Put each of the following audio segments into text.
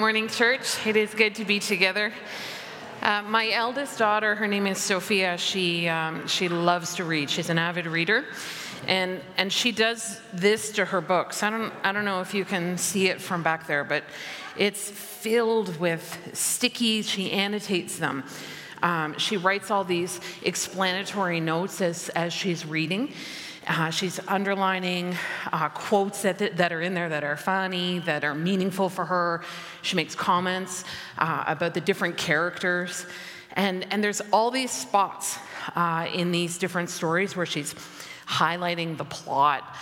Morning, church. It is good to be together. Uh, my eldest daughter, her name is Sophia. She um, she loves to read. She's an avid reader, and and she does this to her books. I don't I don't know if you can see it from back there, but it's filled with sticky. She annotates them. Um, she writes all these explanatory notes as as she's reading. Uh, she's underlining uh, quotes that, that are in there that are funny, that are meaningful for her. She makes comments uh, about the different characters. And, and there's all these spots uh, in these different stories where she's highlighting the plot.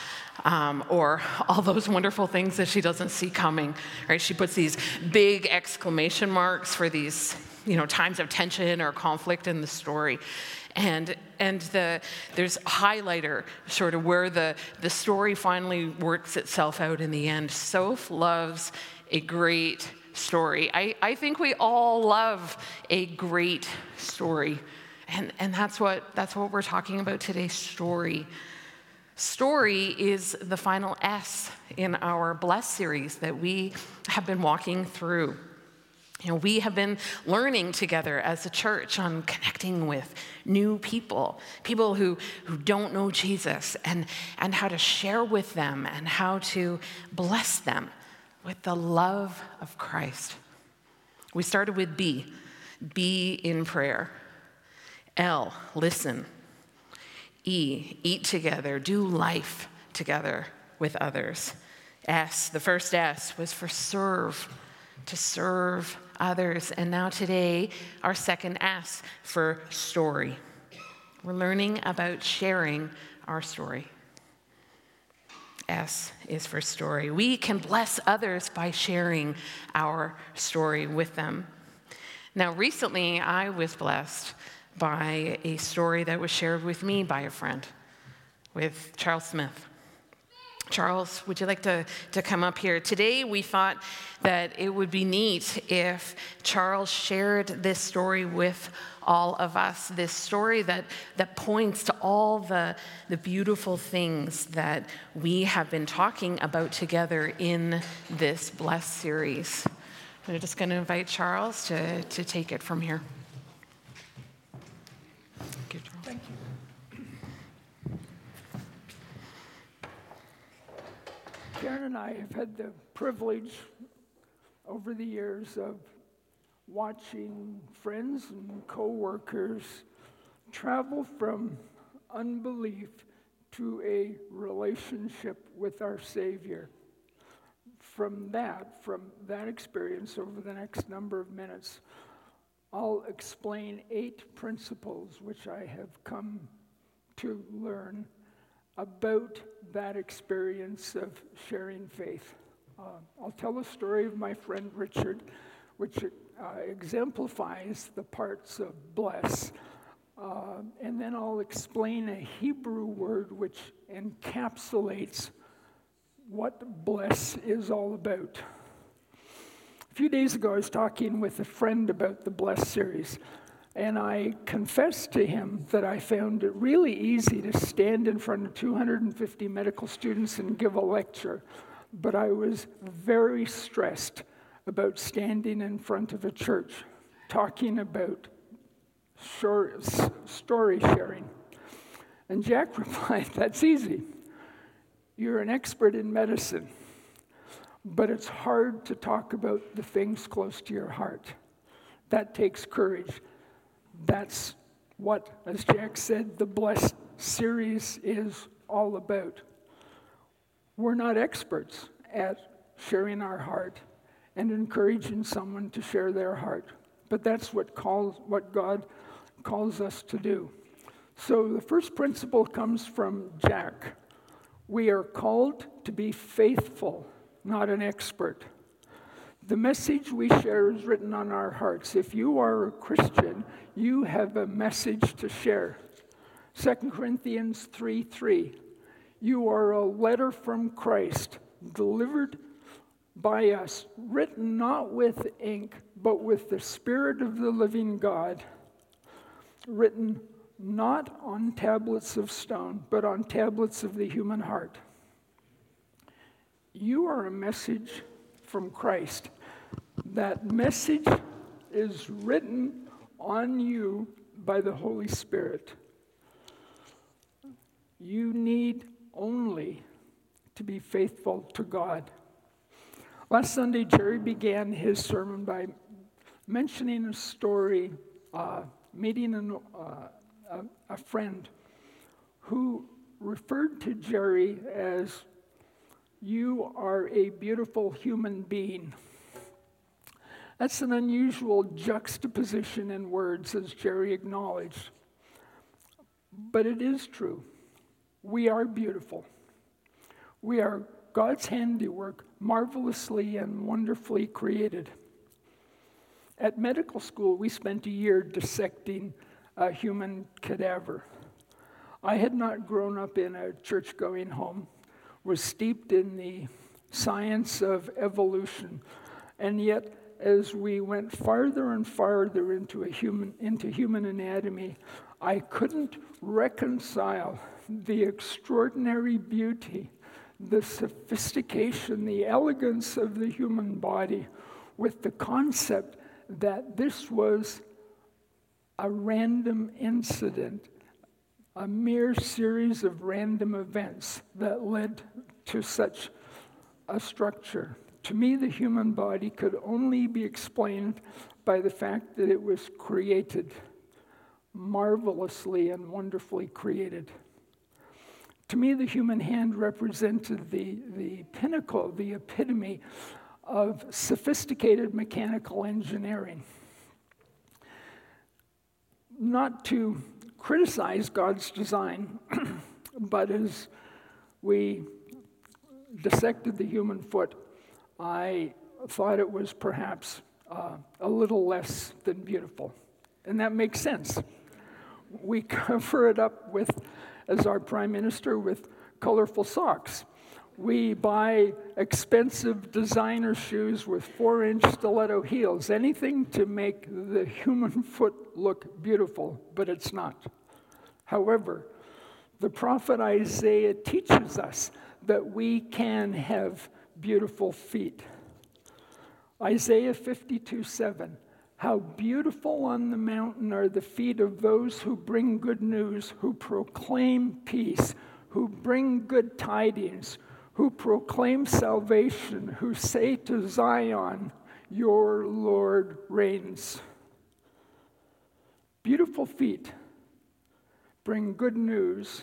Um, or all those wonderful things that she doesn't see coming, right? She puts these big exclamation marks for these, you know, times of tension or conflict in the story and and the there's highlighter sort of where the the story finally works itself out in the end. Soph loves a great story. I, I think we all love a great story. And, and that's, what, that's what we're talking about today story. Story is the final S in our Bless series that we have been walking through. You know, we have been learning together as a church on connecting with new people, people who, who don't know Jesus, and, and how to share with them and how to bless them with the love of Christ. We started with B, be in prayer. L, listen. E, eat together, do life together with others. S, the first S was for serve, to serve others. And now, today, our second S for story. We're learning about sharing our story. S is for story. We can bless others by sharing our story with them. Now, recently, I was blessed by a story that was shared with me by a friend, with Charles Smith. Charles, would you like to, to come up here? Today, we thought that it would be neat if Charles shared this story with all of us, this story that, that points to all the, the beautiful things that we have been talking about together in this Blessed series. I'm just going to invite Charles to, to take it from here. Thank you. Karen and I have had the privilege over the years of watching friends and coworkers travel from unbelief to a relationship with our Savior. From that, from that experience over the next number of minutes, I'll explain eight principles which I have come to learn about that experience of sharing faith. Uh, I'll tell a story of my friend Richard, which uh, exemplifies the parts of bless. Uh, and then I'll explain a Hebrew word which encapsulates what bless is all about. A few days ago, I was talking with a friend about the Bless series. And I confessed to him that I found it really easy to stand in front of 250 medical students and give a lecture, but I was very stressed about standing in front of a church talking about story sharing. And Jack replied, That's easy. You're an expert in medicine, but it's hard to talk about the things close to your heart. That takes courage. That's what, as Jack said, the Blessed series is all about. We're not experts at sharing our heart and encouraging someone to share their heart, but that's what, calls, what God calls us to do. So the first principle comes from Jack. We are called to be faithful, not an expert. The message we share is written on our hearts. If you are a Christian, you have a message to share. 2 Corinthians 3 3. You are a letter from Christ, delivered by us, written not with ink, but with the Spirit of the living God, written not on tablets of stone, but on tablets of the human heart. You are a message from Christ. That message is written on you by the Holy Spirit. You need only to be faithful to God. Last Sunday, Jerry began his sermon by mentioning a story, uh, meeting an, uh, a, a friend who referred to Jerry as, You are a beautiful human being. That's an unusual juxtaposition in words, as Jerry acknowledged. But it is true. We are beautiful. We are God's handiwork, marvelously and wonderfully created. At medical school, we spent a year dissecting a human cadaver. I had not grown up in a church going home, was steeped in the science of evolution, and yet as we went farther and farther into, a human, into human anatomy, I couldn't reconcile the extraordinary beauty, the sophistication, the elegance of the human body with the concept that this was a random incident, a mere series of random events that led to such a structure. To me, the human body could only be explained by the fact that it was created, marvelously and wonderfully created. To me, the human hand represented the, the pinnacle, the epitome of sophisticated mechanical engineering. Not to criticize God's design, but as we dissected the human foot, I thought it was perhaps uh, a little less than beautiful. And that makes sense. We cover it up with, as our prime minister, with colorful socks. We buy expensive designer shoes with four inch stiletto heels, anything to make the human foot look beautiful, but it's not. However, the prophet Isaiah teaches us that we can have beautiful feet. Isaiah 52 7. How beautiful on the mountain are the feet of those who bring good news, who proclaim peace, who bring good tidings, who proclaim salvation, who say to Zion, Your Lord reigns. Beautiful feet bring good news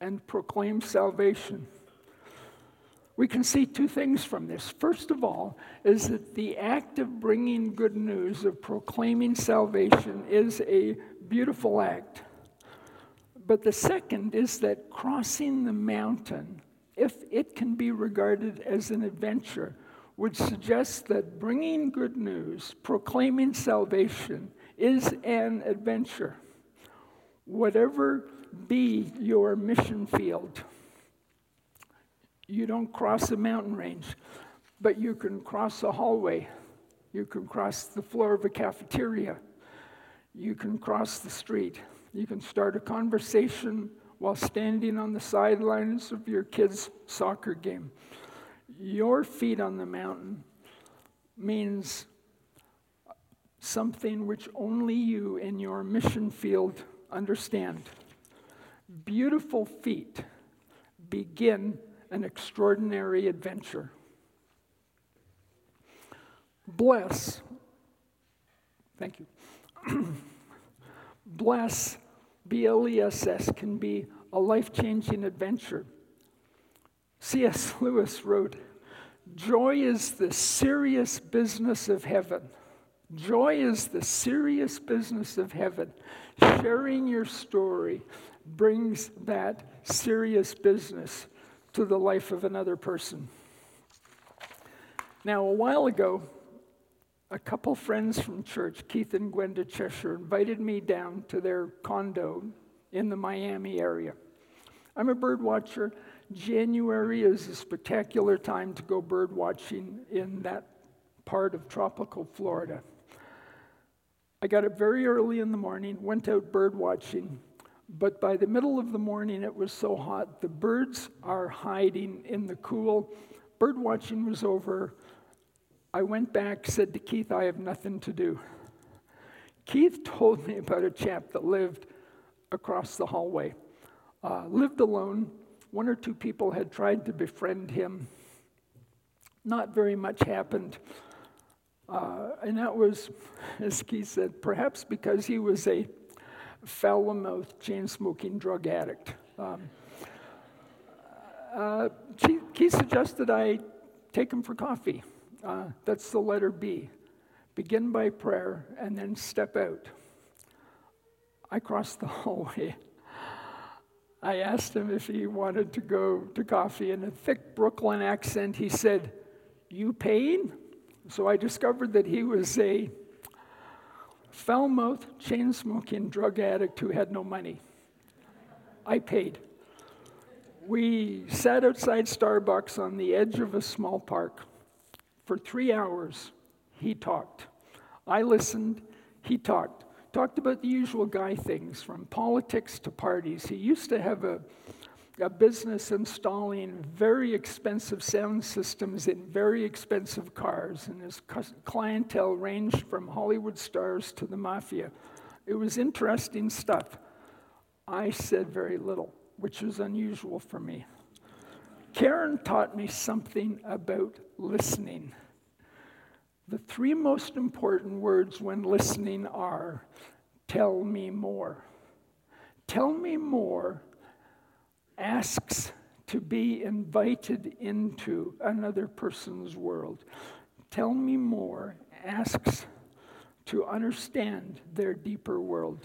and proclaim salvation we can see two things from this. First of all, is that the act of bringing good news, of proclaiming salvation, is a beautiful act. But the second is that crossing the mountain, if it can be regarded as an adventure, would suggest that bringing good news, proclaiming salvation, is an adventure. Whatever be your mission field, you don't cross a mountain range, but you can cross a hallway. You can cross the floor of a cafeteria. You can cross the street. You can start a conversation while standing on the sidelines of your kid's soccer game. Your feet on the mountain means something which only you in your mission field understand. Beautiful feet begin an extraordinary adventure. Bless, thank you. Bless, B L E S S, can be a life changing adventure. C.S. Lewis wrote, Joy is the serious business of heaven. Joy is the serious business of heaven. Sharing your story brings that serious business to the life of another person. Now, a while ago, a couple friends from church, Keith and Gwenda Cheshire, invited me down to their condo in the Miami area. I'm a bird watcher. January is a spectacular time to go bird watching in that part of tropical Florida. I got up very early in the morning, went out bird watching, but by the middle of the morning, it was so hot, the birds are hiding in the cool. Bird watching was over I went back, said to Keith, I have nothing to do. Keith told me about a chap that lived across the hallway, uh, lived alone. One or two people had tried to befriend him. Not very much happened. Uh, and that was, as Keith said, perhaps because he was a foul mouthed, chain smoking drug addict. Um, uh, Keith, Keith suggested I take him for coffee. Uh, that's the letter B. Begin by prayer and then step out. I crossed the hallway. I asked him if he wanted to go to coffee. In a thick Brooklyn accent, he said, You paying? So I discovered that he was a foul mouthed, chain smoking drug addict who had no money. I paid. We sat outside Starbucks on the edge of a small park. For three hours, he talked. I listened, he talked. Talked about the usual guy things, from politics to parties. He used to have a a business installing very expensive sound systems in very expensive cars, and his clientele ranged from Hollywood stars to the mafia. It was interesting stuff. I said very little, which was unusual for me. Karen taught me something about listening. The three most important words when listening are tell me more. Tell me more asks to be invited into another person's world. Tell me more asks to understand their deeper world.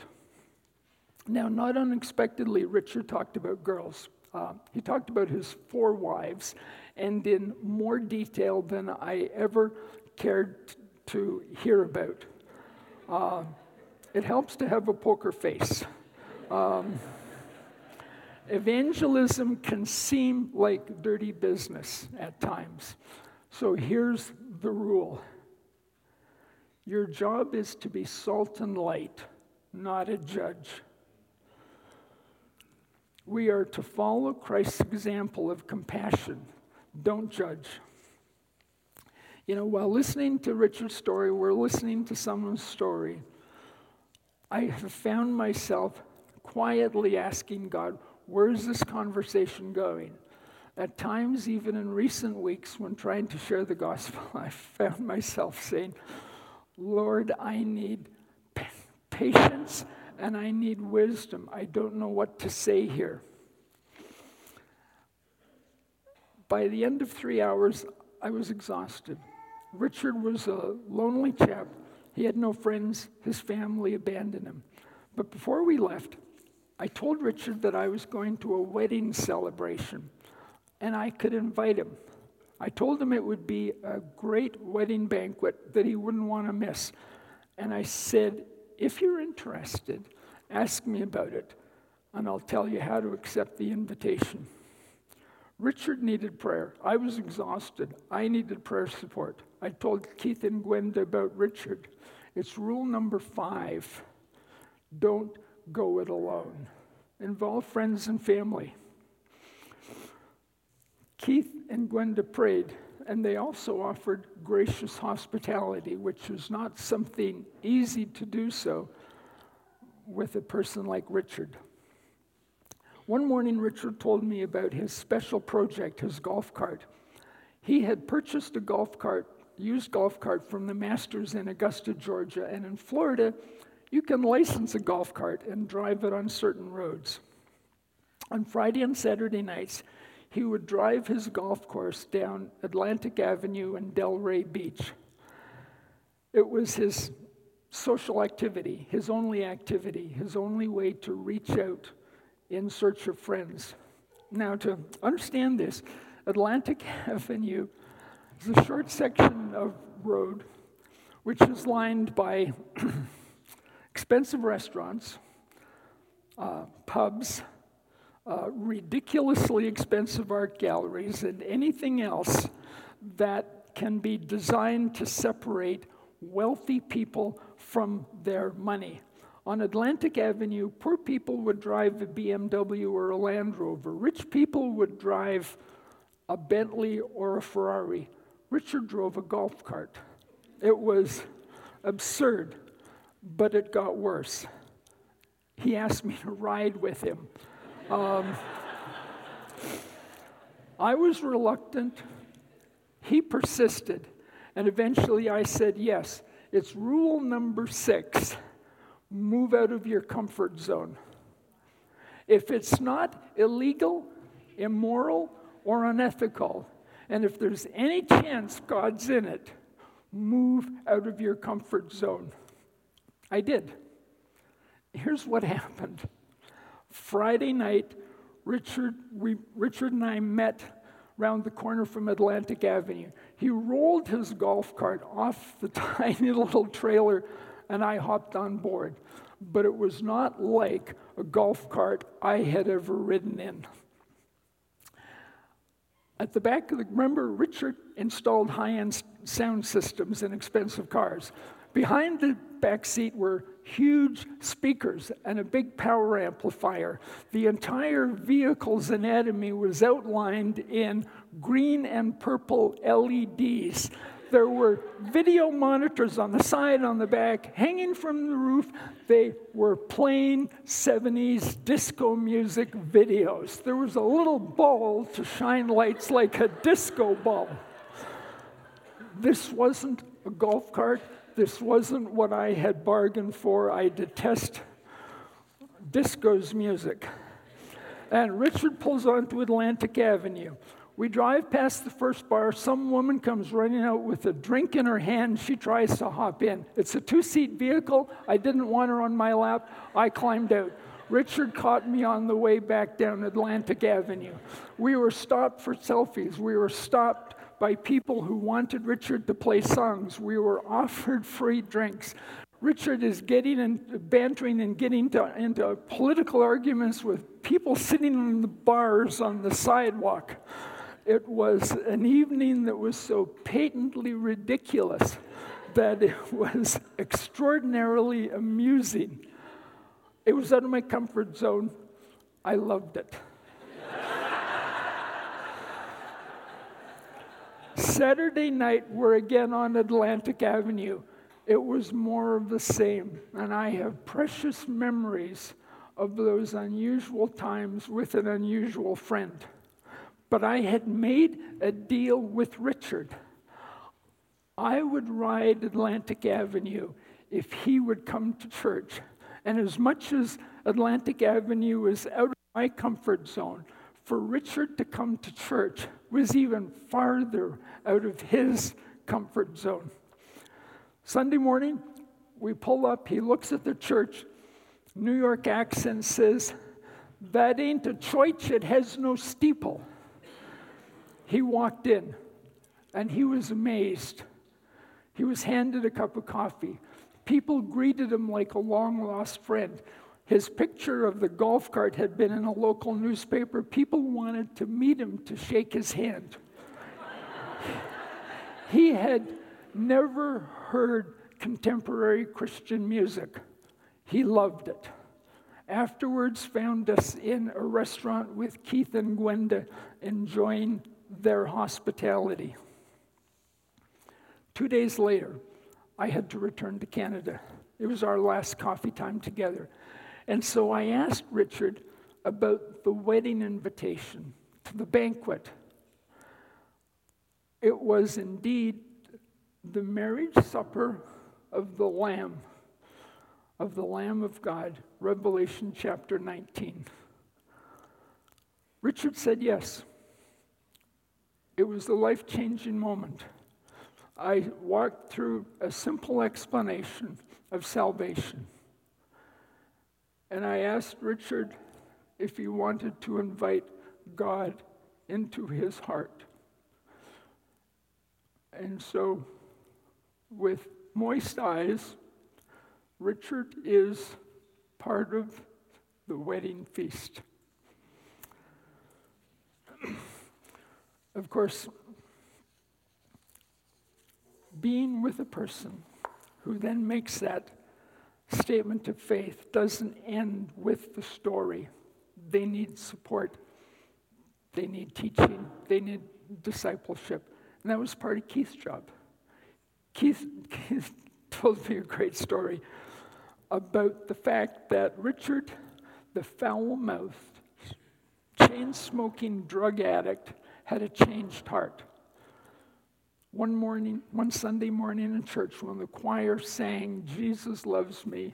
Now, not unexpectedly, Richard talked about girls. Uh, he talked about his four wives, and in more detail than I ever cared to hear about. Uh, it helps to have a poker face. Um, Evangelism can seem like dirty business at times. So here's the rule your job is to be salt and light, not a judge. We are to follow Christ's example of compassion. Don't judge. You know, while listening to Richard's story, we're listening to someone's story. I have found myself quietly asking God, Where's this conversation going? At times, even in recent weeks, when trying to share the gospel, I found myself saying, Lord, I need patience and I need wisdom. I don't know what to say here. By the end of three hours, I was exhausted. Richard was a lonely chap. He had no friends. His family abandoned him. But before we left, I told Richard that I was going to a wedding celebration and I could invite him. I told him it would be a great wedding banquet that he wouldn't want to miss. And I said, if you're interested, ask me about it, and I'll tell you how to accept the invitation. Richard needed prayer. I was exhausted. I needed prayer support. I told Keith and Gwenda about Richard. It's rule number five don't go it alone. Involve friends and family. Keith and Gwenda prayed, and they also offered gracious hospitality, which was not something easy to do so with a person like Richard. One morning, Richard told me about his special project, his golf cart. He had purchased a golf cart, used golf cart from the Masters in Augusta, Georgia, and in Florida, you can license a golf cart and drive it on certain roads. On Friday and Saturday nights, he would drive his golf course down Atlantic Avenue and Delray Beach. It was his social activity, his only activity, his only way to reach out in search of friends. Now, to understand this, Atlantic Avenue is a short section of road which is lined by expensive restaurants, uh, pubs, uh, ridiculously expensive art galleries, and anything else that can be designed to separate wealthy people from their money. On Atlantic Avenue, poor people would drive a BMW or a Land Rover. Rich people would drive a Bentley or a Ferrari. Richard drove a golf cart. It was absurd, but it got worse. He asked me to ride with him. Um, I was reluctant. He persisted. And eventually I said, Yes, it's rule number six move out of your comfort zone. If it's not illegal, immoral, or unethical, and if there's any chance God's in it, move out of your comfort zone. I did. Here's what happened Friday night, Richard, we, Richard and I met round the corner from Atlantic Avenue. He rolled his golf cart off the tiny little trailer, and I hopped on board. But it was not like a golf cart I had ever ridden in. At the back of the, remember, Richard installed high end sound systems in expensive cars. Behind the back seat were huge speakers and a big power amplifier. The entire vehicle's anatomy was outlined in green and purple LEDs. There were video monitors on the side, on the back, hanging from the roof. They were playing 70s disco music videos. There was a little ball to shine lights like a disco ball. This wasn't a golf cart. This wasn't what I had bargained for. I detest disco's music. And Richard pulls onto Atlantic Avenue. We drive past the first bar. Some woman comes running out with a drink in her hand. She tries to hop in. It's a two seat vehicle. I didn't want her on my lap. I climbed out. Richard caught me on the way back down Atlantic Avenue. We were stopped for selfies. We were stopped by people who wanted Richard to play songs. We were offered free drinks. Richard is getting and bantering and getting to, into political arguments with people sitting in the bars on the sidewalk. It was an evening that was so patently ridiculous that it was extraordinarily amusing. It was out of my comfort zone. I loved it. Saturday night, we're again on Atlantic Avenue. It was more of the same, and I have precious memories of those unusual times with an unusual friend. But I had made a deal with Richard. I would ride Atlantic Avenue if he would come to church. And as much as Atlantic Avenue was out of my comfort zone, for Richard to come to church was even farther out of his comfort zone. Sunday morning, we pull up, he looks at the church, New York accent says, That ain't a church, it has no steeple. He walked in and he was amazed. He was handed a cup of coffee. People greeted him like a long lost friend. His picture of the golf cart had been in a local newspaper. People wanted to meet him to shake his hand. he had never heard contemporary Christian music. He loved it. Afterwards, found us in a restaurant with Keith and Gwenda enjoying their hospitality. Two days later, I had to return to Canada. It was our last coffee time together. And so I asked Richard about the wedding invitation to the banquet. It was indeed the marriage supper of the Lamb, of the Lamb of God, Revelation chapter 19. Richard said yes. It was a life changing moment. I walked through a simple explanation of salvation. And I asked Richard if he wanted to invite God into his heart. And so, with moist eyes, Richard is part of the wedding feast. Of course, being with a person who then makes that statement of faith doesn't end with the story. They need support, they need teaching, they need discipleship, And that was part of Keith's job. Keith, Keith told me a great story about the fact that Richard, the foul mouthed, chain smoking drug addict, had a changed heart. One morning, one Sunday morning in church, when the choir sang, Jesus Loves Me,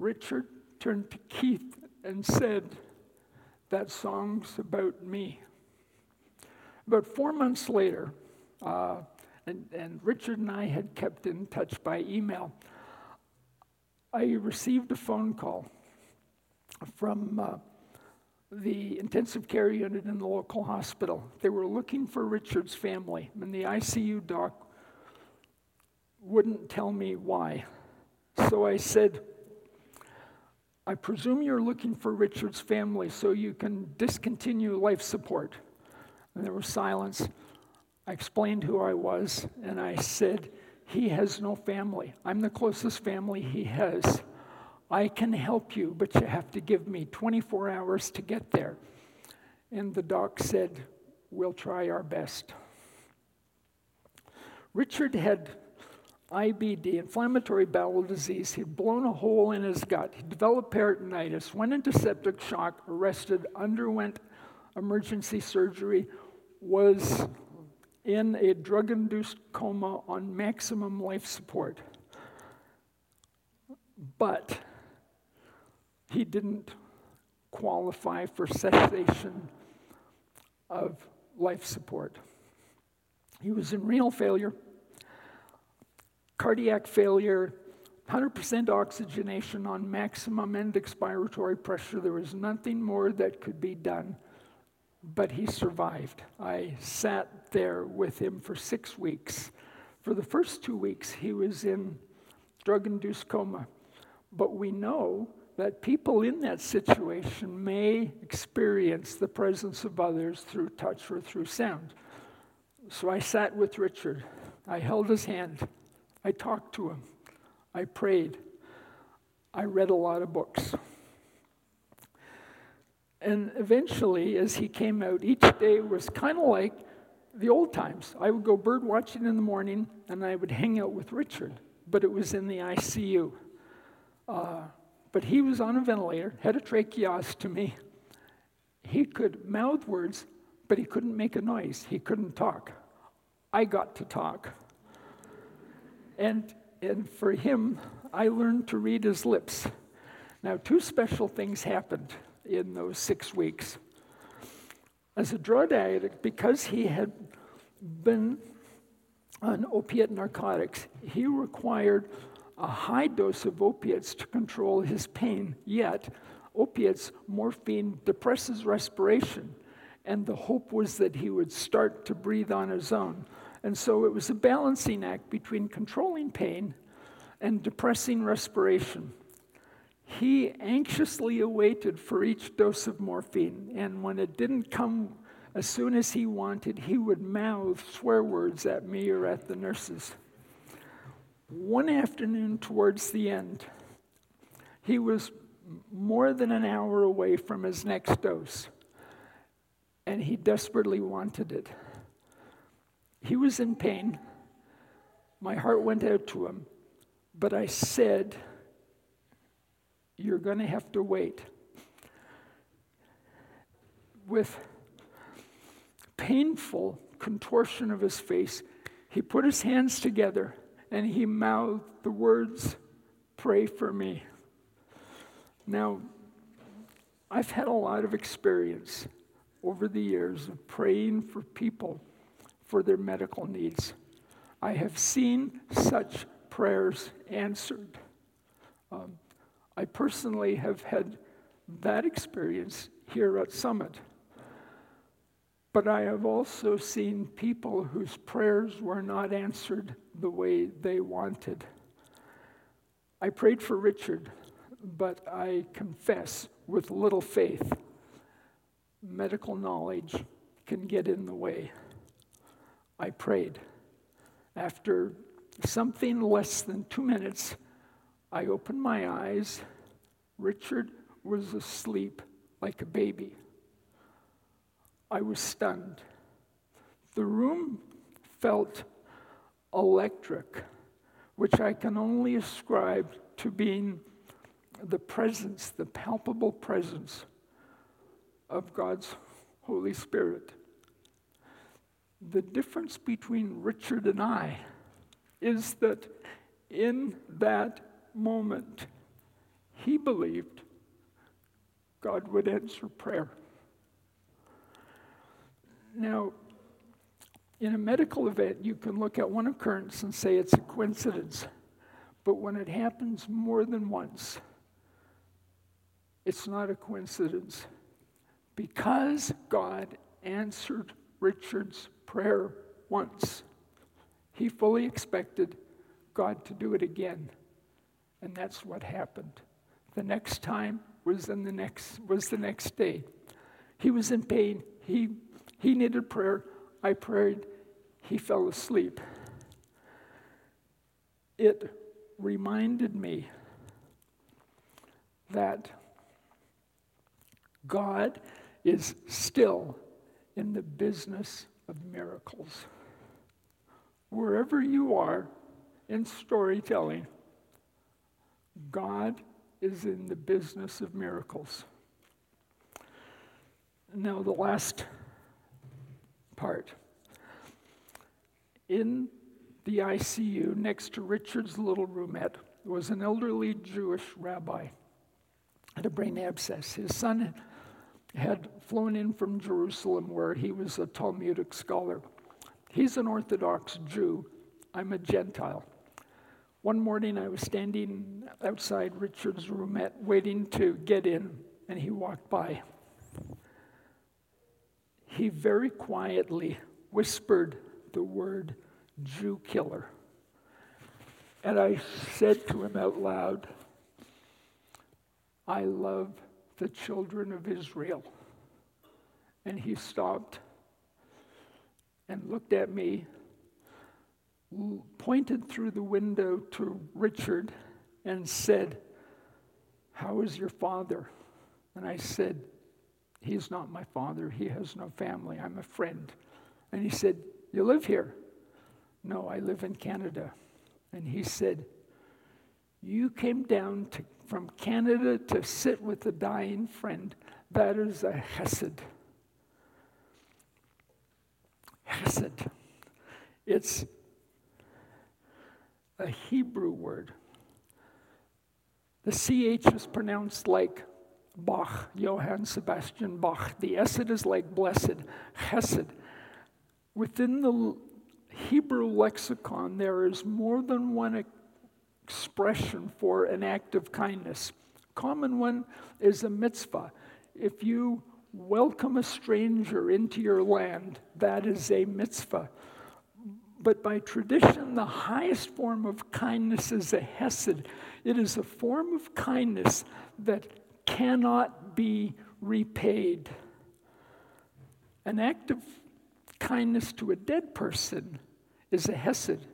Richard turned to Keith and said, That song's about me. About four months later, uh, and, and Richard and I had kept in touch by email, I received a phone call from uh, the intensive care unit in the local hospital. They were looking for Richard's family, and the ICU doc wouldn't tell me why. So I said, I presume you're looking for Richard's family so you can discontinue life support. And there was silence. I explained who I was, and I said, He has no family. I'm the closest family he has. I can help you, but you have to give me 24 hours to get there. And the doc said, We'll try our best. Richard had IBD, inflammatory bowel disease. He'd blown a hole in his gut. He developed peritonitis, went into septic shock, arrested, underwent emergency surgery, was in a drug induced coma on maximum life support. But he didn't qualify for cessation of life support. He was in renal failure, cardiac failure, 100% oxygenation on maximum end expiratory pressure. There was nothing more that could be done, but he survived. I sat there with him for six weeks. For the first two weeks, he was in drug induced coma. But we know that people in that situation may experience the presence of others through touch or through sound. So I sat with Richard. I held his hand. I talked to him. I prayed. I read a lot of books. And eventually, as he came out, each day was kind of like the old times. I would go bird watching in the morning and I would hang out with Richard, but it was in the ICU. Uh, but he was on a ventilator, had a tracheostomy. He could mouth words, but he couldn't make a noise. He couldn't talk. I got to talk. And, and for him, I learned to read his lips. Now, two special things happened in those six weeks. As a drug addict, because he had been on opiate narcotics, he required a high dose of opiates to control his pain, yet, opiates, morphine, depresses respiration. And the hope was that he would start to breathe on his own. And so it was a balancing act between controlling pain and depressing respiration. He anxiously awaited for each dose of morphine, and when it didn't come as soon as he wanted, he would mouth swear words at me or at the nurses. One afternoon, towards the end, he was more than an hour away from his next dose, and he desperately wanted it. He was in pain. My heart went out to him, but I said, You're going to have to wait. With painful contortion of his face, he put his hands together and he mouthed the words, Pray for me. Now, I've had a lot of experience over the years of praying for people for their medical needs. I have seen such prayers answered. Um, I personally have had that experience here at Summit. But I have also seen people whose prayers were not answered the way they wanted. I prayed for Richard, but I confess with little faith, medical knowledge can get in the way. I prayed. After something less than two minutes, I opened my eyes. Richard was asleep like a baby. I was stunned. The room felt electric, which I can only ascribe to being the presence, the palpable presence of God's Holy Spirit. The difference between Richard and I is that in that moment, he believed God would answer prayer. Now, in a medical event, you can look at one occurrence and say it's a coincidence. But when it happens more than once, it's not a coincidence. Because God answered Richard's prayer once, he fully expected God to do it again. And that's what happened. The next time was in the next was the next day. He was in pain. He he needed prayer. I prayed. He fell asleep. It reminded me that God is still in the business of miracles. Wherever you are in storytelling, God is in the business of miracles. Now, the last part. In the ICU, next to Richard's little roomette, was an elderly Jewish rabbi had a brain abscess. His son had flown in from Jerusalem, where he was a Talmudic scholar. He's an Orthodox Jew. I'm a Gentile. One morning, I was standing outside Richard's roomette waiting to get in, and he walked by. He very quietly whispered the word Jew killer. And I said to him out loud, I love the children of Israel. And he stopped and looked at me pointed through the window to Richard and said, How is your father? And I said, He's not my father. He has no family. I'm a friend. And he said, You live here? No, I live in Canada. And he said, You came down to, from Canada to sit with a dying friend. That is a hesed. Hesed. It's a Hebrew word. The CH is pronounced like Bach, Johann Sebastian Bach. The Esed is like blessed, Hesed. Within the Hebrew lexicon, there is more than one expression for an act of kindness. Common one is a mitzvah. If you welcome a stranger into your land, that is a mitzvah. But by tradition, the highest form of kindness is a hesed. It is a form of kindness that cannot be repaid. An act of kindness to a dead person is a hesed.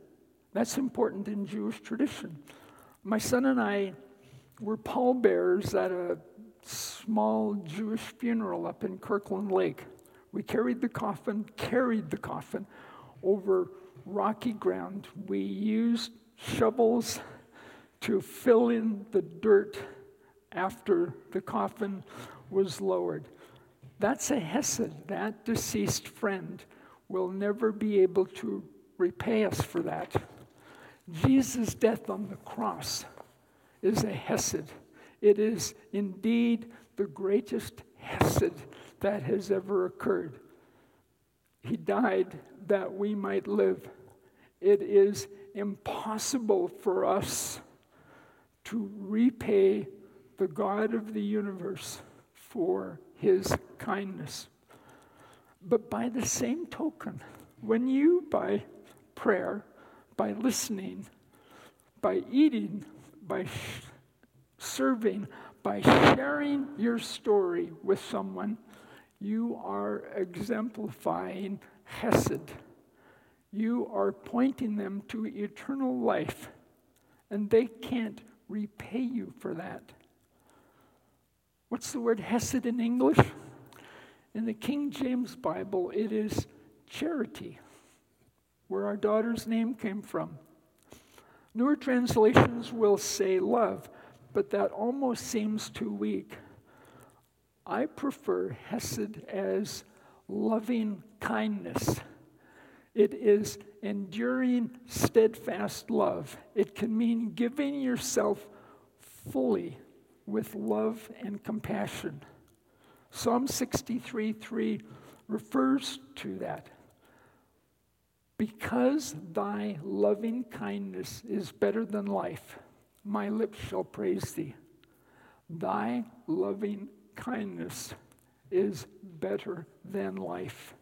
That's important in Jewish tradition. My son and I were pallbearers at a small Jewish funeral up in Kirkland Lake. We carried the coffin, carried the coffin over rocky ground. We used shovels to fill in the dirt after the coffin was lowered. That's a hesed. That deceased friend will never be able to repay us for that. Jesus' death on the cross is a hesed. It is indeed the greatest hesed that has ever occurred. He died that we might live. It is impossible for us to repay the God of the universe for his kindness. But by the same token, when you, by prayer, by listening, by eating, by sh- serving, by sharing your story with someone, you are exemplifying Hesed. You are pointing them to eternal life, and they can't repay you for that. What's the word Hesed in English? In the King James Bible, it is charity. where our daughter's name came from. Newer translations will say love, but that almost seems too weak. I prefer Hesed as loving kindness. It is enduring, steadfast love. It can mean giving yourself fully with love and compassion. Psalm 63 3 refers to that. Because thy loving kindness is better than life, my lips shall praise thee. Thy loving kindness is better than life.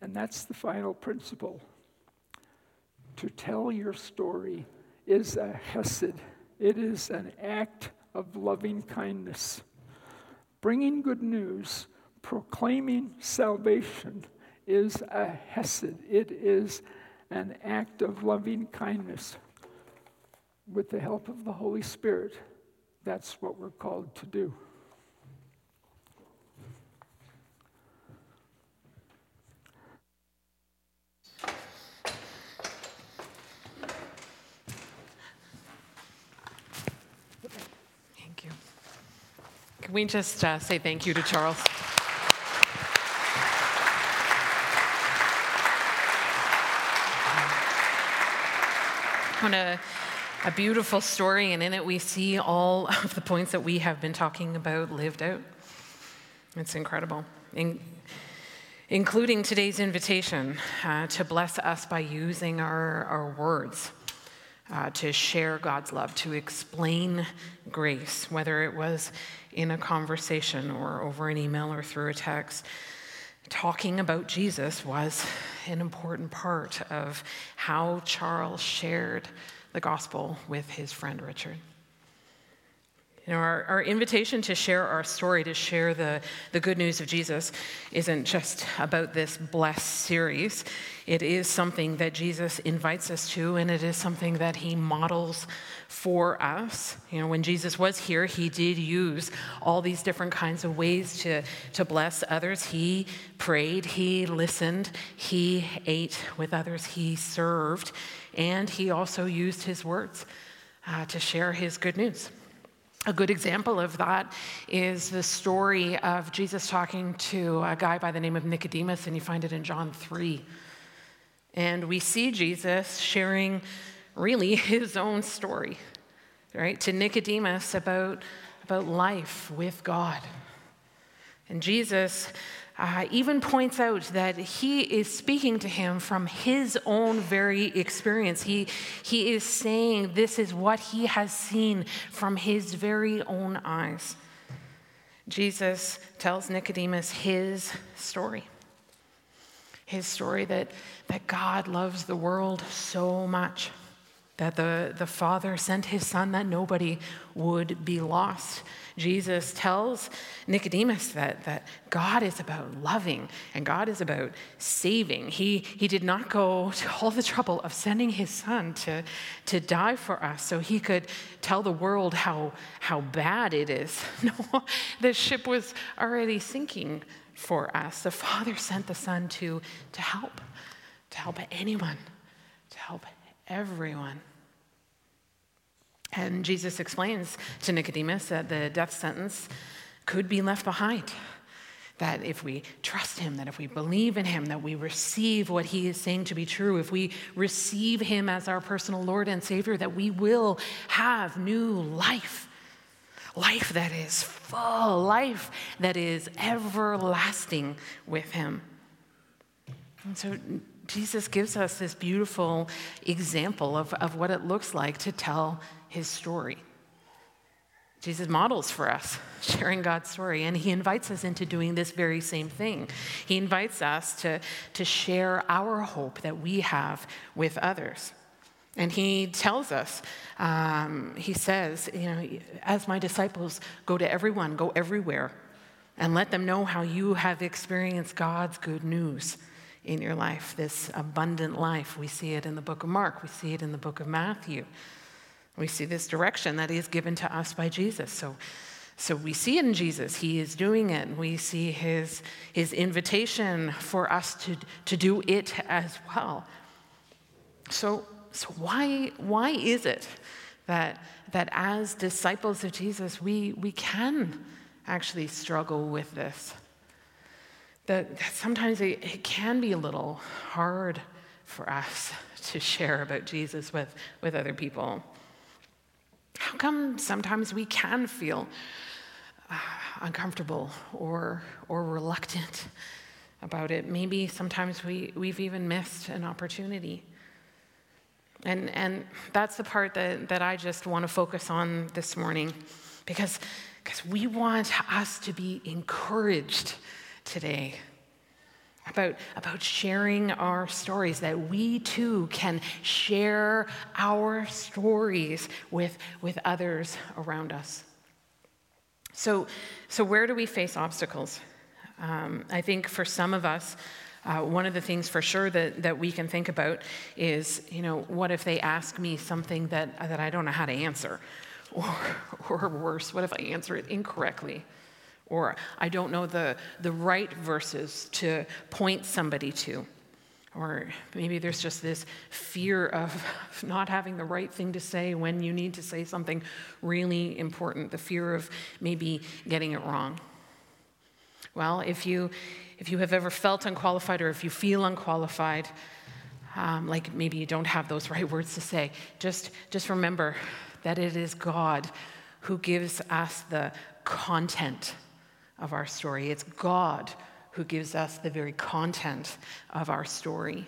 And that's the final principle. To tell your story is a hesed, it is an act of loving kindness. Bringing good news, proclaiming salvation is a hesed, it is an act of loving kindness. With the help of the Holy Spirit, that's what we're called to do. Can we just uh, say thank you to Charles? What a, a beautiful story, and in it we see all of the points that we have been talking about lived out. It's incredible. In, including today's invitation uh, to bless us by using our, our words uh, to share God's love, to explain grace, whether it was in a conversation or over an email or through a text. Talking about Jesus was an important part of how Charles shared the gospel with his friend Richard. You know, our, our invitation to share our story, to share the, the good news of Jesus, isn't just about this blessed series. It is something that Jesus invites us to, and it is something that he models for us. You know, when Jesus was here, he did use all these different kinds of ways to, to bless others. He prayed, he listened, he ate with others, he served, and he also used his words uh, to share his good news. A good example of that is the story of Jesus talking to a guy by the name of Nicodemus, and you find it in John 3. And we see Jesus sharing really his own story, right, to Nicodemus about, about life with God. And Jesus uh, even points out that he is speaking to him from his own very experience. He, he is saying this is what he has seen from his very own eyes. Jesus tells Nicodemus his story. His story that, that God loves the world so much that the, the Father sent his Son that nobody would be lost. Jesus tells Nicodemus that, that God is about loving and God is about saving. He, he did not go to all the trouble of sending his Son to, to die for us so he could tell the world how, how bad it is. No, the ship was already sinking for us. The Father sent the Son to, to help, to help anyone, to help everyone. And Jesus explains to Nicodemus that the death sentence could be left behind. That if we trust him, that if we believe in him, that we receive what he is saying to be true, if we receive him as our personal Lord and Savior, that we will have new life. Life that is full, life that is everlasting with him. And so Jesus gives us this beautiful example of, of what it looks like to tell his story. Jesus models for us sharing God's story, and he invites us into doing this very same thing. He invites us to, to share our hope that we have with others. And he tells us, um, he says, you know, as my disciples go to everyone, go everywhere, and let them know how you have experienced God's good news in your life, this abundant life. We see it in the book of Mark, we see it in the book of Matthew. We see this direction that is given to us by Jesus. So, So we see it in Jesus. He is doing it. We see his, his invitation for us to, to do it as well. So, so why, why is it that, that as disciples of Jesus, we, we can actually struggle with this? That, that sometimes it, it can be a little hard for us to share about Jesus with, with other people. How come sometimes we can feel uh, uncomfortable or, or reluctant about it? Maybe sometimes we, we've even missed an opportunity. And, and that's the part that, that I just want to focus on this morning because, because we want us to be encouraged today about, about sharing our stories, that we too can share our stories with, with others around us. So, so, where do we face obstacles? Um, I think for some of us, uh, one of the things for sure that, that we can think about is, you know, what if they ask me something that, that I don't know how to answer? Or, or worse, what if I answer it incorrectly? Or I don't know the, the right verses to point somebody to. Or maybe there's just this fear of not having the right thing to say when you need to say something really important, the fear of maybe getting it wrong. Well, if you, if you have ever felt unqualified or if you feel unqualified, um, like maybe you don't have those right words to say, just, just remember that it is God who gives us the content of our story. It's God who gives us the very content of our story.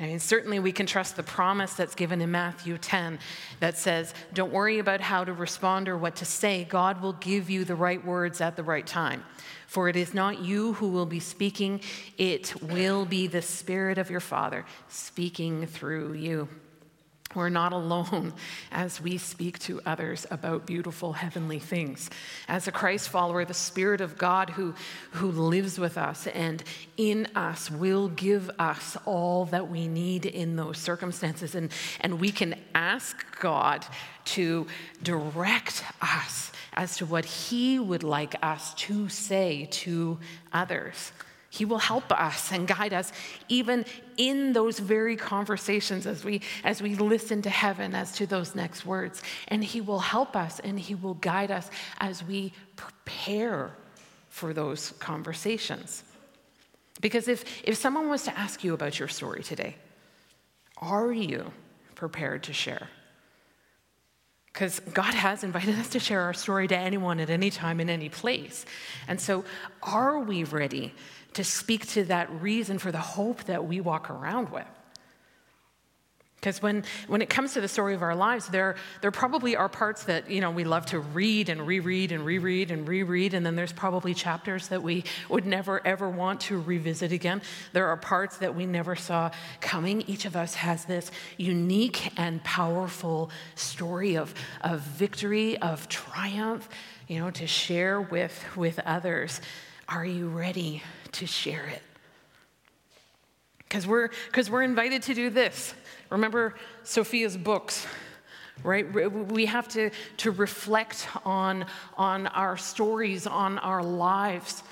I mean, certainly we can trust the promise that's given in Matthew 10 that says, Don't worry about how to respond or what to say. God will give you the right words at the right time. For it is not you who will be speaking, it will be the Spirit of your Father speaking through you. We're not alone as we speak to others about beautiful heavenly things. As a Christ follower, the Spirit of God who, who lives with us and in us will give us all that we need in those circumstances. And, and we can ask God to direct us as to what He would like us to say to others. He will help us and guide us even in those very conversations as we as we listen to heaven as to those next words and he will help us and he will guide us as we prepare for those conversations. Because if if someone was to ask you about your story today, are you prepared to share? Because God has invited us to share our story to anyone at any time in any place. And so, are we ready to speak to that reason for the hope that we walk around with. Because when, when it comes to the story of our lives, there, there probably are parts that, you know, we love to read and reread and reread and reread, and then there's probably chapters that we would never, ever want to revisit again. There are parts that we never saw coming. Each of us has this unique and powerful story of, of victory, of triumph, you know, to share with, with others. Are you ready to share it. Because we're, cause we're invited to do this. Remember Sophia's books, right? We have to, to reflect on, on our stories, on our lives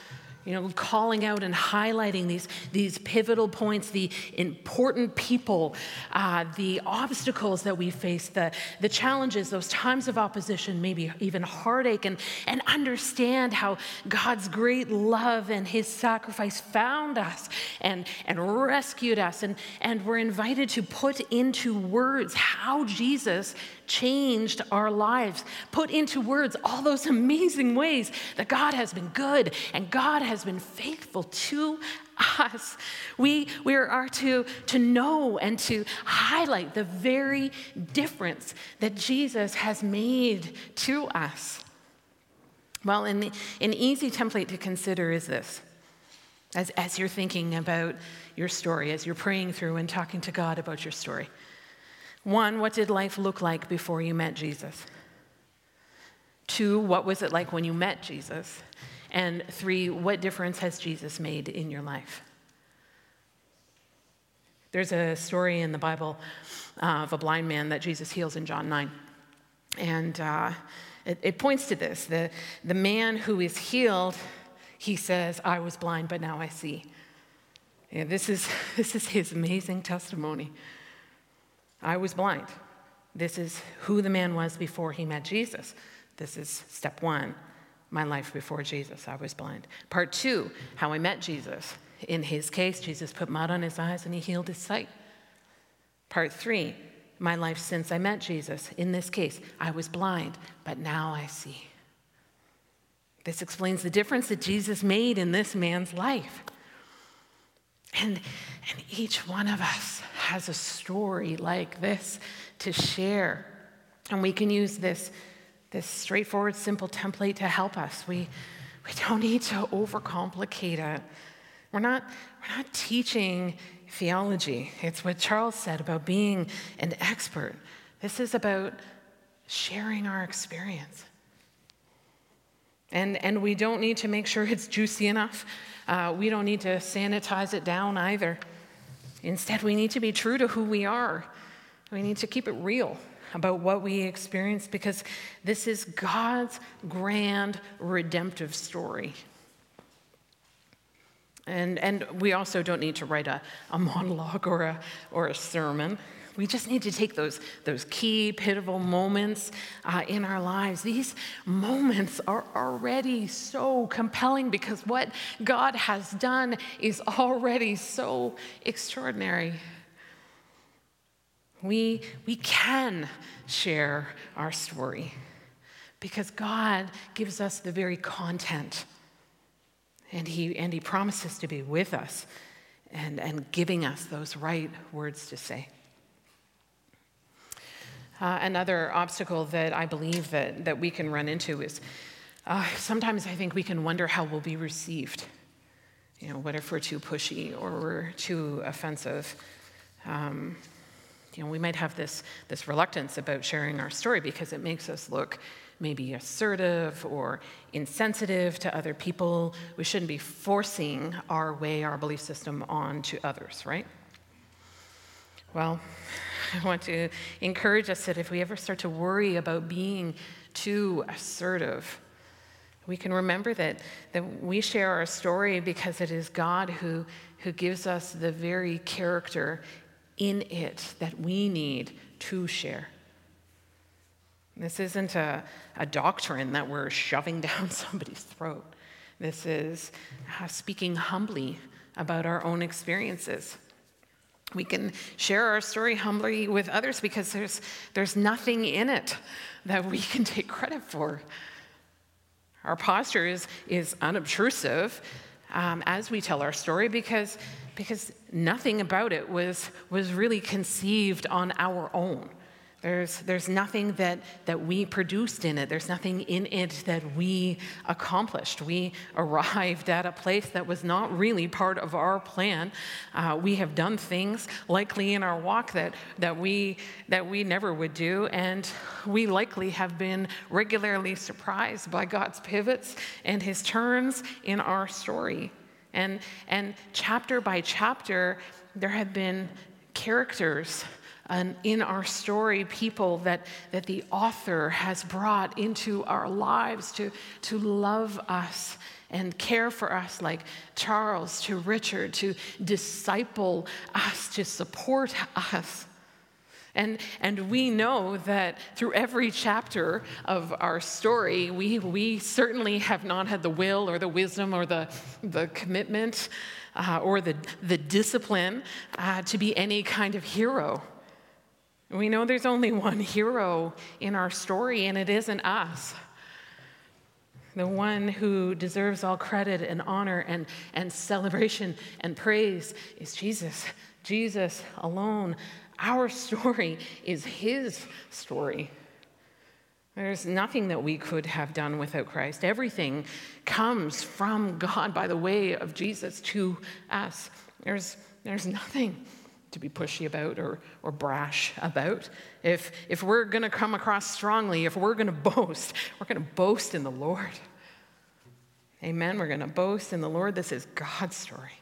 you know, calling out and highlighting these, these pivotal points, the important people, uh, the obstacles that we face, the, the challenges, those times of opposition, maybe even heartache, and, and understand how God's great love and his sacrifice found us and, and rescued us. And, and we're invited to put into words how Jesus changed our lives, put into words all those amazing ways that God has been good and God has been faithful to us. We, we are to, to know and to highlight the very difference that Jesus has made to us. Well, an, an easy template to consider is this. As, as you're thinking about your story, as you're praying through and talking to God about your story. One, what did life look like before you met Jesus? Two, what was it like when you met Jesus? And three, what difference has Jesus made in your life? There's a story in the Bible uh, of a blind man that Jesus heals in John 9. And, uh, It, it points to this. The, the man who is healed, he says, I was blind, but now I see. Yeah, this, is, this is his amazing testimony. I was blind. This is who the man was before he met Jesus. This is step one my life before Jesus. I was blind. Part two, how I met Jesus. In his case, Jesus put mud on his eyes and he healed his sight. Part three, my life since I met Jesus. In this case, I was blind, but now I see. This explains the difference that Jesus made in this man's life. And, and each one of us has a story like this to share. And we can use this, this straightforward, simple template to help us. We, we don't need to overcomplicate it. We're not, we're not teaching theology. It's what Charles said about being an expert. This is about sharing our experience. And, and we don't need to make sure it's juicy enough. Uh, we don't need to sanitize it down either. Instead, we need to be true to who we are. We need to keep it real about what we experience because this is God's grand redemptive story. And, and we also don't need to write a, a monologue or a, or a sermon. We just need to take those, those key, pivotal moments uh, in our lives. These moments are already so compelling because what God has done is already so extraordinary. We, we can share our story because God gives us the very content and he, and he promises to be with us and, and giving us those right words to say. Uh, another obstacle that I believe that, that we can run into is uh, sometimes I think we can wonder how we'll be received. You know, what if we're too pushy or we're too offensive? Um, you know, we might have this, this reluctance about sharing our story because it makes us look maybe assertive or insensitive to other people. We shouldn't be forcing our way, our belief system onto others, right? Well, I want to encourage us that if we ever start to worry about being too assertive, we can remember that, that we share our story because it is God who, who gives us the very character in it that we need to share. This isn't a, a doctrine that we're shoving down somebody's throat. This is uh, speaking humbly about our own experiences. We can share our story humbly with others because there's, there's nothing in it that we can take credit for. Our posture is, is unobtrusive um, as we tell our story because, because nothing about it was, was really conceived on our own. There's, there's nothing that, that we produced in it. There's nothing in it that we accomplished. We arrived at a place that was not really part of our plan. Uh, we have done things likely in our walk that, that, we, that we never would do, and we likely have been regularly surprised by God's pivots and his turns in our story. And, and chapter by chapter, there have been characters in our story people that, that the author has brought into our lives to, to love us and care for us, like Charles to Richard, to disciple us, to support us. And, and we know that through every chapter of our story, we, we certainly have not had the will or the wisdom or the, the commitment uh, or the, the discipline uh, to be any kind of hero. We know there's only one hero in our story, and it isn't us. The one who deserves all credit and honor and, and celebration and praise is Jesus. Jesus alone. Our story is his story. There's nothing that we could have done without Christ. Everything comes from God by the way of Jesus to us. There's, there's nothing to be pushy about or, or brash about. If, if we're going to come across strongly, if we're going to boast, we're going to boast in the Lord. Amen. We're going to boast in the Lord. This is God's story.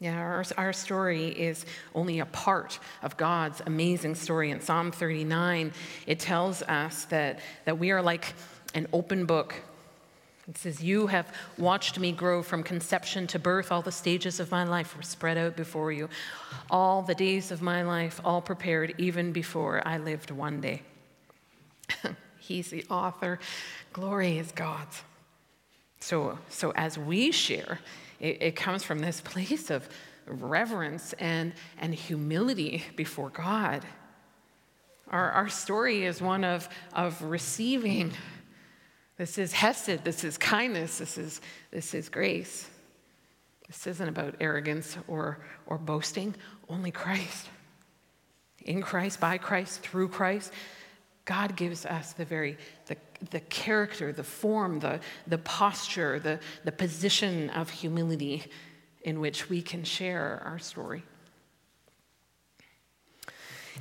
Yeah, our, our story is only a part of God's amazing story. In Psalm 39, it tells us that, that we are like an open book. It says, You have watched me grow from conception to birth. All the stages of my life were spread out before you. All the days of my life, all prepared even before I lived one day. He's the author. Glory is God's. So, so as we share, it, it comes from this place of reverence and, and humility before God. Our, our story is one of, of receiving. This is hesed, this is kindness, this is, this is grace. This isn't about arrogance or, or boasting, only Christ. In Christ, by Christ, through Christ, God gives us the very the, the character, the form, the, the posture, the, the position of humility in which we can share our story.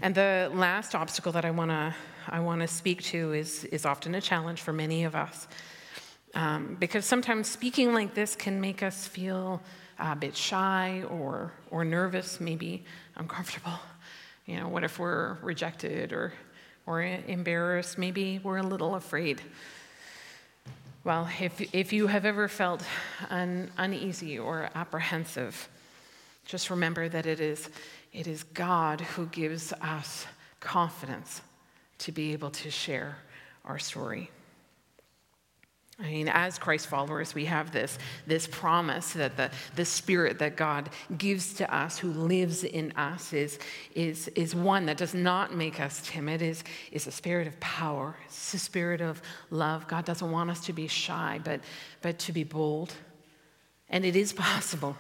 And the last obstacle that I want to I want to speak to is, is often a challenge for many of us. Um, because sometimes speaking like this can make us feel a bit shy or, or nervous, maybe uncomfortable. You know, what if we're rejected or or embarrassed, maybe we're a little afraid. Well, if, if you have ever felt un, uneasy or apprehensive, just remember that it is, it is God who gives us confidence to be able to share our story. I mean, as Christ followers, we have this, this promise that the, the Spirit that God gives to us, who lives in us, is, is, is one that does not make us timid, is, is a spirit of power, it's a spirit of love. God doesn't want us to be shy, but, but to be bold. And it is possible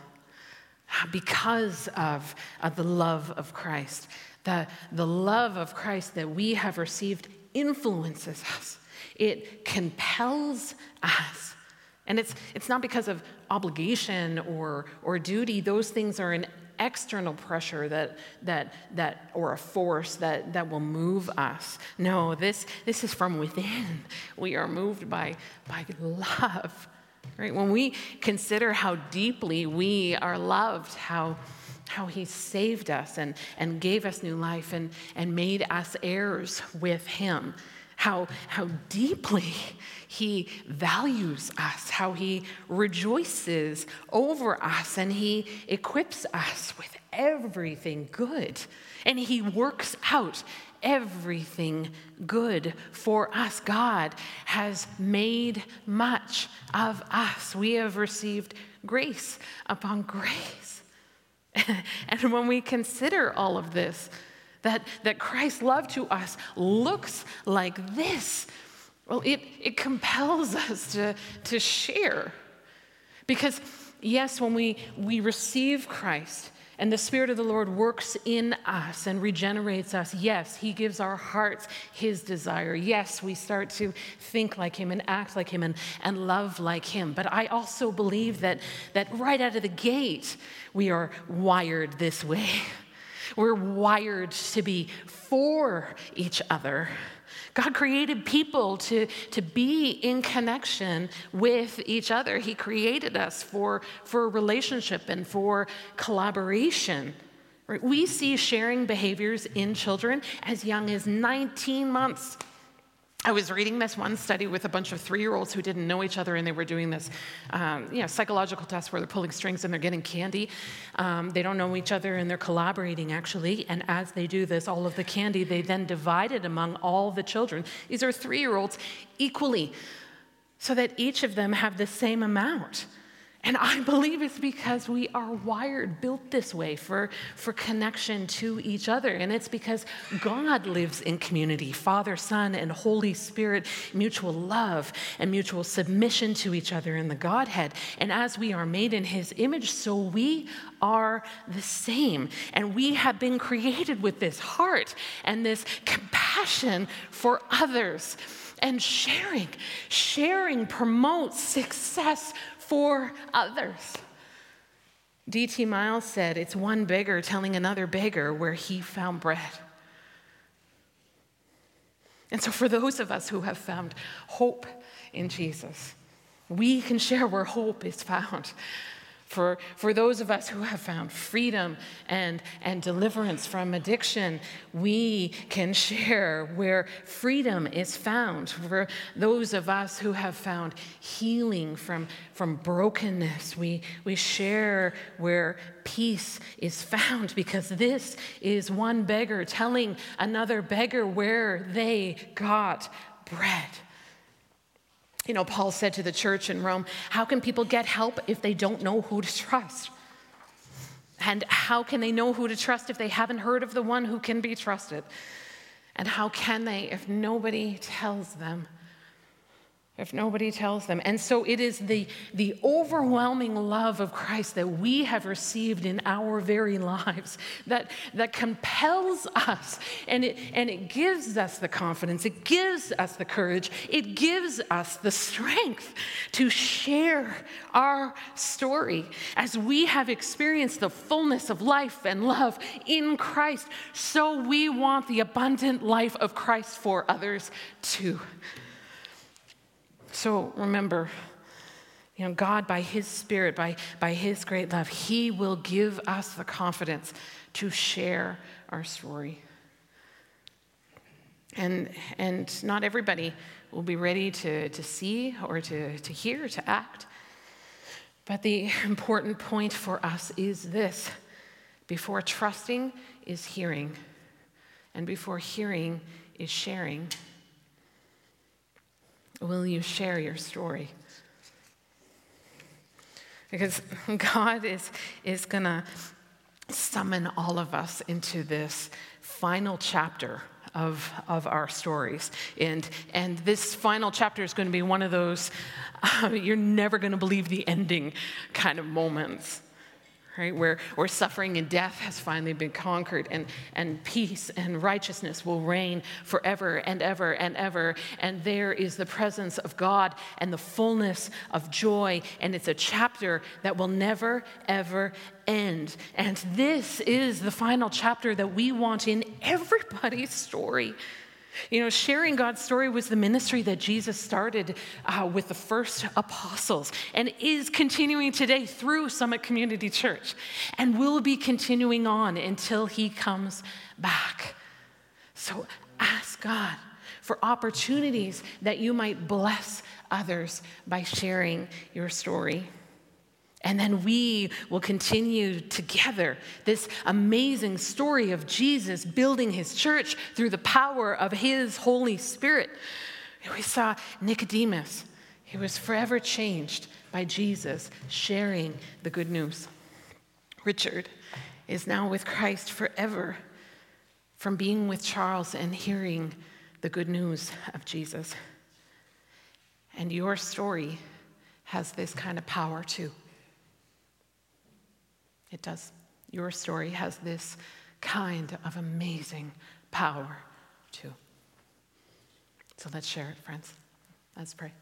because of, of the love of Christ. The, the love of Christ that we have received influences us it compels us. And it's, it's not because of obligation or, or duty. Those things are an external pressure that, that, that, or a force that, that will move us. No, this, this is from within. We are moved by, by love. Right? When we consider how deeply we are loved, how, how he saved us and, and gave us new life and, and made us heirs with him, how, how deeply he values us, how he rejoices over us, and he equips us with everything good. And he works out everything good for us. God has made much of us. We have received grace upon grace. and when we consider all of this, that, that Christ's love to us looks like this, well, it, it compels us to, to share. Because, yes, when we, we receive Christ and the Spirit of the Lord works in us and regenerates us, yes, He gives our hearts His desire. Yes, we start to think like Him and act like Him and, and love like Him. But I also believe that, that right out of the gate, we are wired this way. We're wired to be for each other. God created people to, to be in connection with each other. He created us for, for relationship and for collaboration. We see sharing behaviors in children as young as 19 months. I was reading this one study with a bunch of three-year-olds who didn't know each other, and they were doing this, um, you know, psychological test where they're pulling strings and they're getting candy. Um, they don't know each other, and they're collaborating actually. And as they do this, all of the candy they then divided among all the children. These are three-year-olds equally, so that each of them have the same amount. And I believe it's because we are wired, built this way for, for connection to each other. And it's because God lives in community Father, Son, and Holy Spirit, mutual love and mutual submission to each other in the Godhead. And as we are made in His image, so we are the same. And we have been created with this heart and this compassion for others. And sharing, sharing promotes success for others. D.T. Niles said, It's one beggar telling another beggar where he found bread. And so, for those of us who have found hope in Jesus, we can share where hope is found. For, for those of us who have found freedom and, and deliverance from addiction, we can share where freedom is found. For those of us who have found healing from, from brokenness, we, we share where peace is found because this is one beggar telling another beggar where they got bread. You know, Paul said to the church in Rome, How can people get help if they don't know who to trust? And how can they know who to trust if they haven't heard of the one who can be trusted? And how can they if nobody tells them? If nobody tells them. And so it is the, the overwhelming love of Christ that we have received in our very lives that, that compels us and it, and it gives us the confidence, it gives us the courage, it gives us the strength to share our story as we have experienced the fullness of life and love in Christ. So we want the abundant life of Christ for others too. So remember, you know, God, by His Spirit, by, by His great love, He will give us the confidence to share our story. And, and not everybody will be ready to, to see or to, to hear, to act. But the important point for us is this before trusting is hearing, and before hearing is sharing. Will you share your story? Because God is, is going to summon all of us into this final chapter of, of our stories. And, and this final chapter is going to be one of those uh, you're never going to believe the ending kind of moments right? Where, where suffering and death has finally been conquered, and, and peace and righteousness will reign forever and ever and ever. And there is the presence of God and the fullness of joy, and it's a chapter that will never, ever end. And this is the final chapter that we want in everybody's story. You know, sharing God's story was the ministry that Jesus started uh, with the first apostles and is continuing today through Summit Community Church and will be continuing on until he comes back. So ask God for opportunities that you might bless others by sharing your story. And then we will continue together this amazing story of Jesus building his church through the power of his Holy Spirit. We saw Nicodemus, he was forever changed by Jesus sharing the good news. Richard is now with Christ forever from being with Charles and hearing the good news of Jesus. And your story has this kind of power too. It does. Your story has this kind of amazing power too. So let's share it, friends. Let's pray.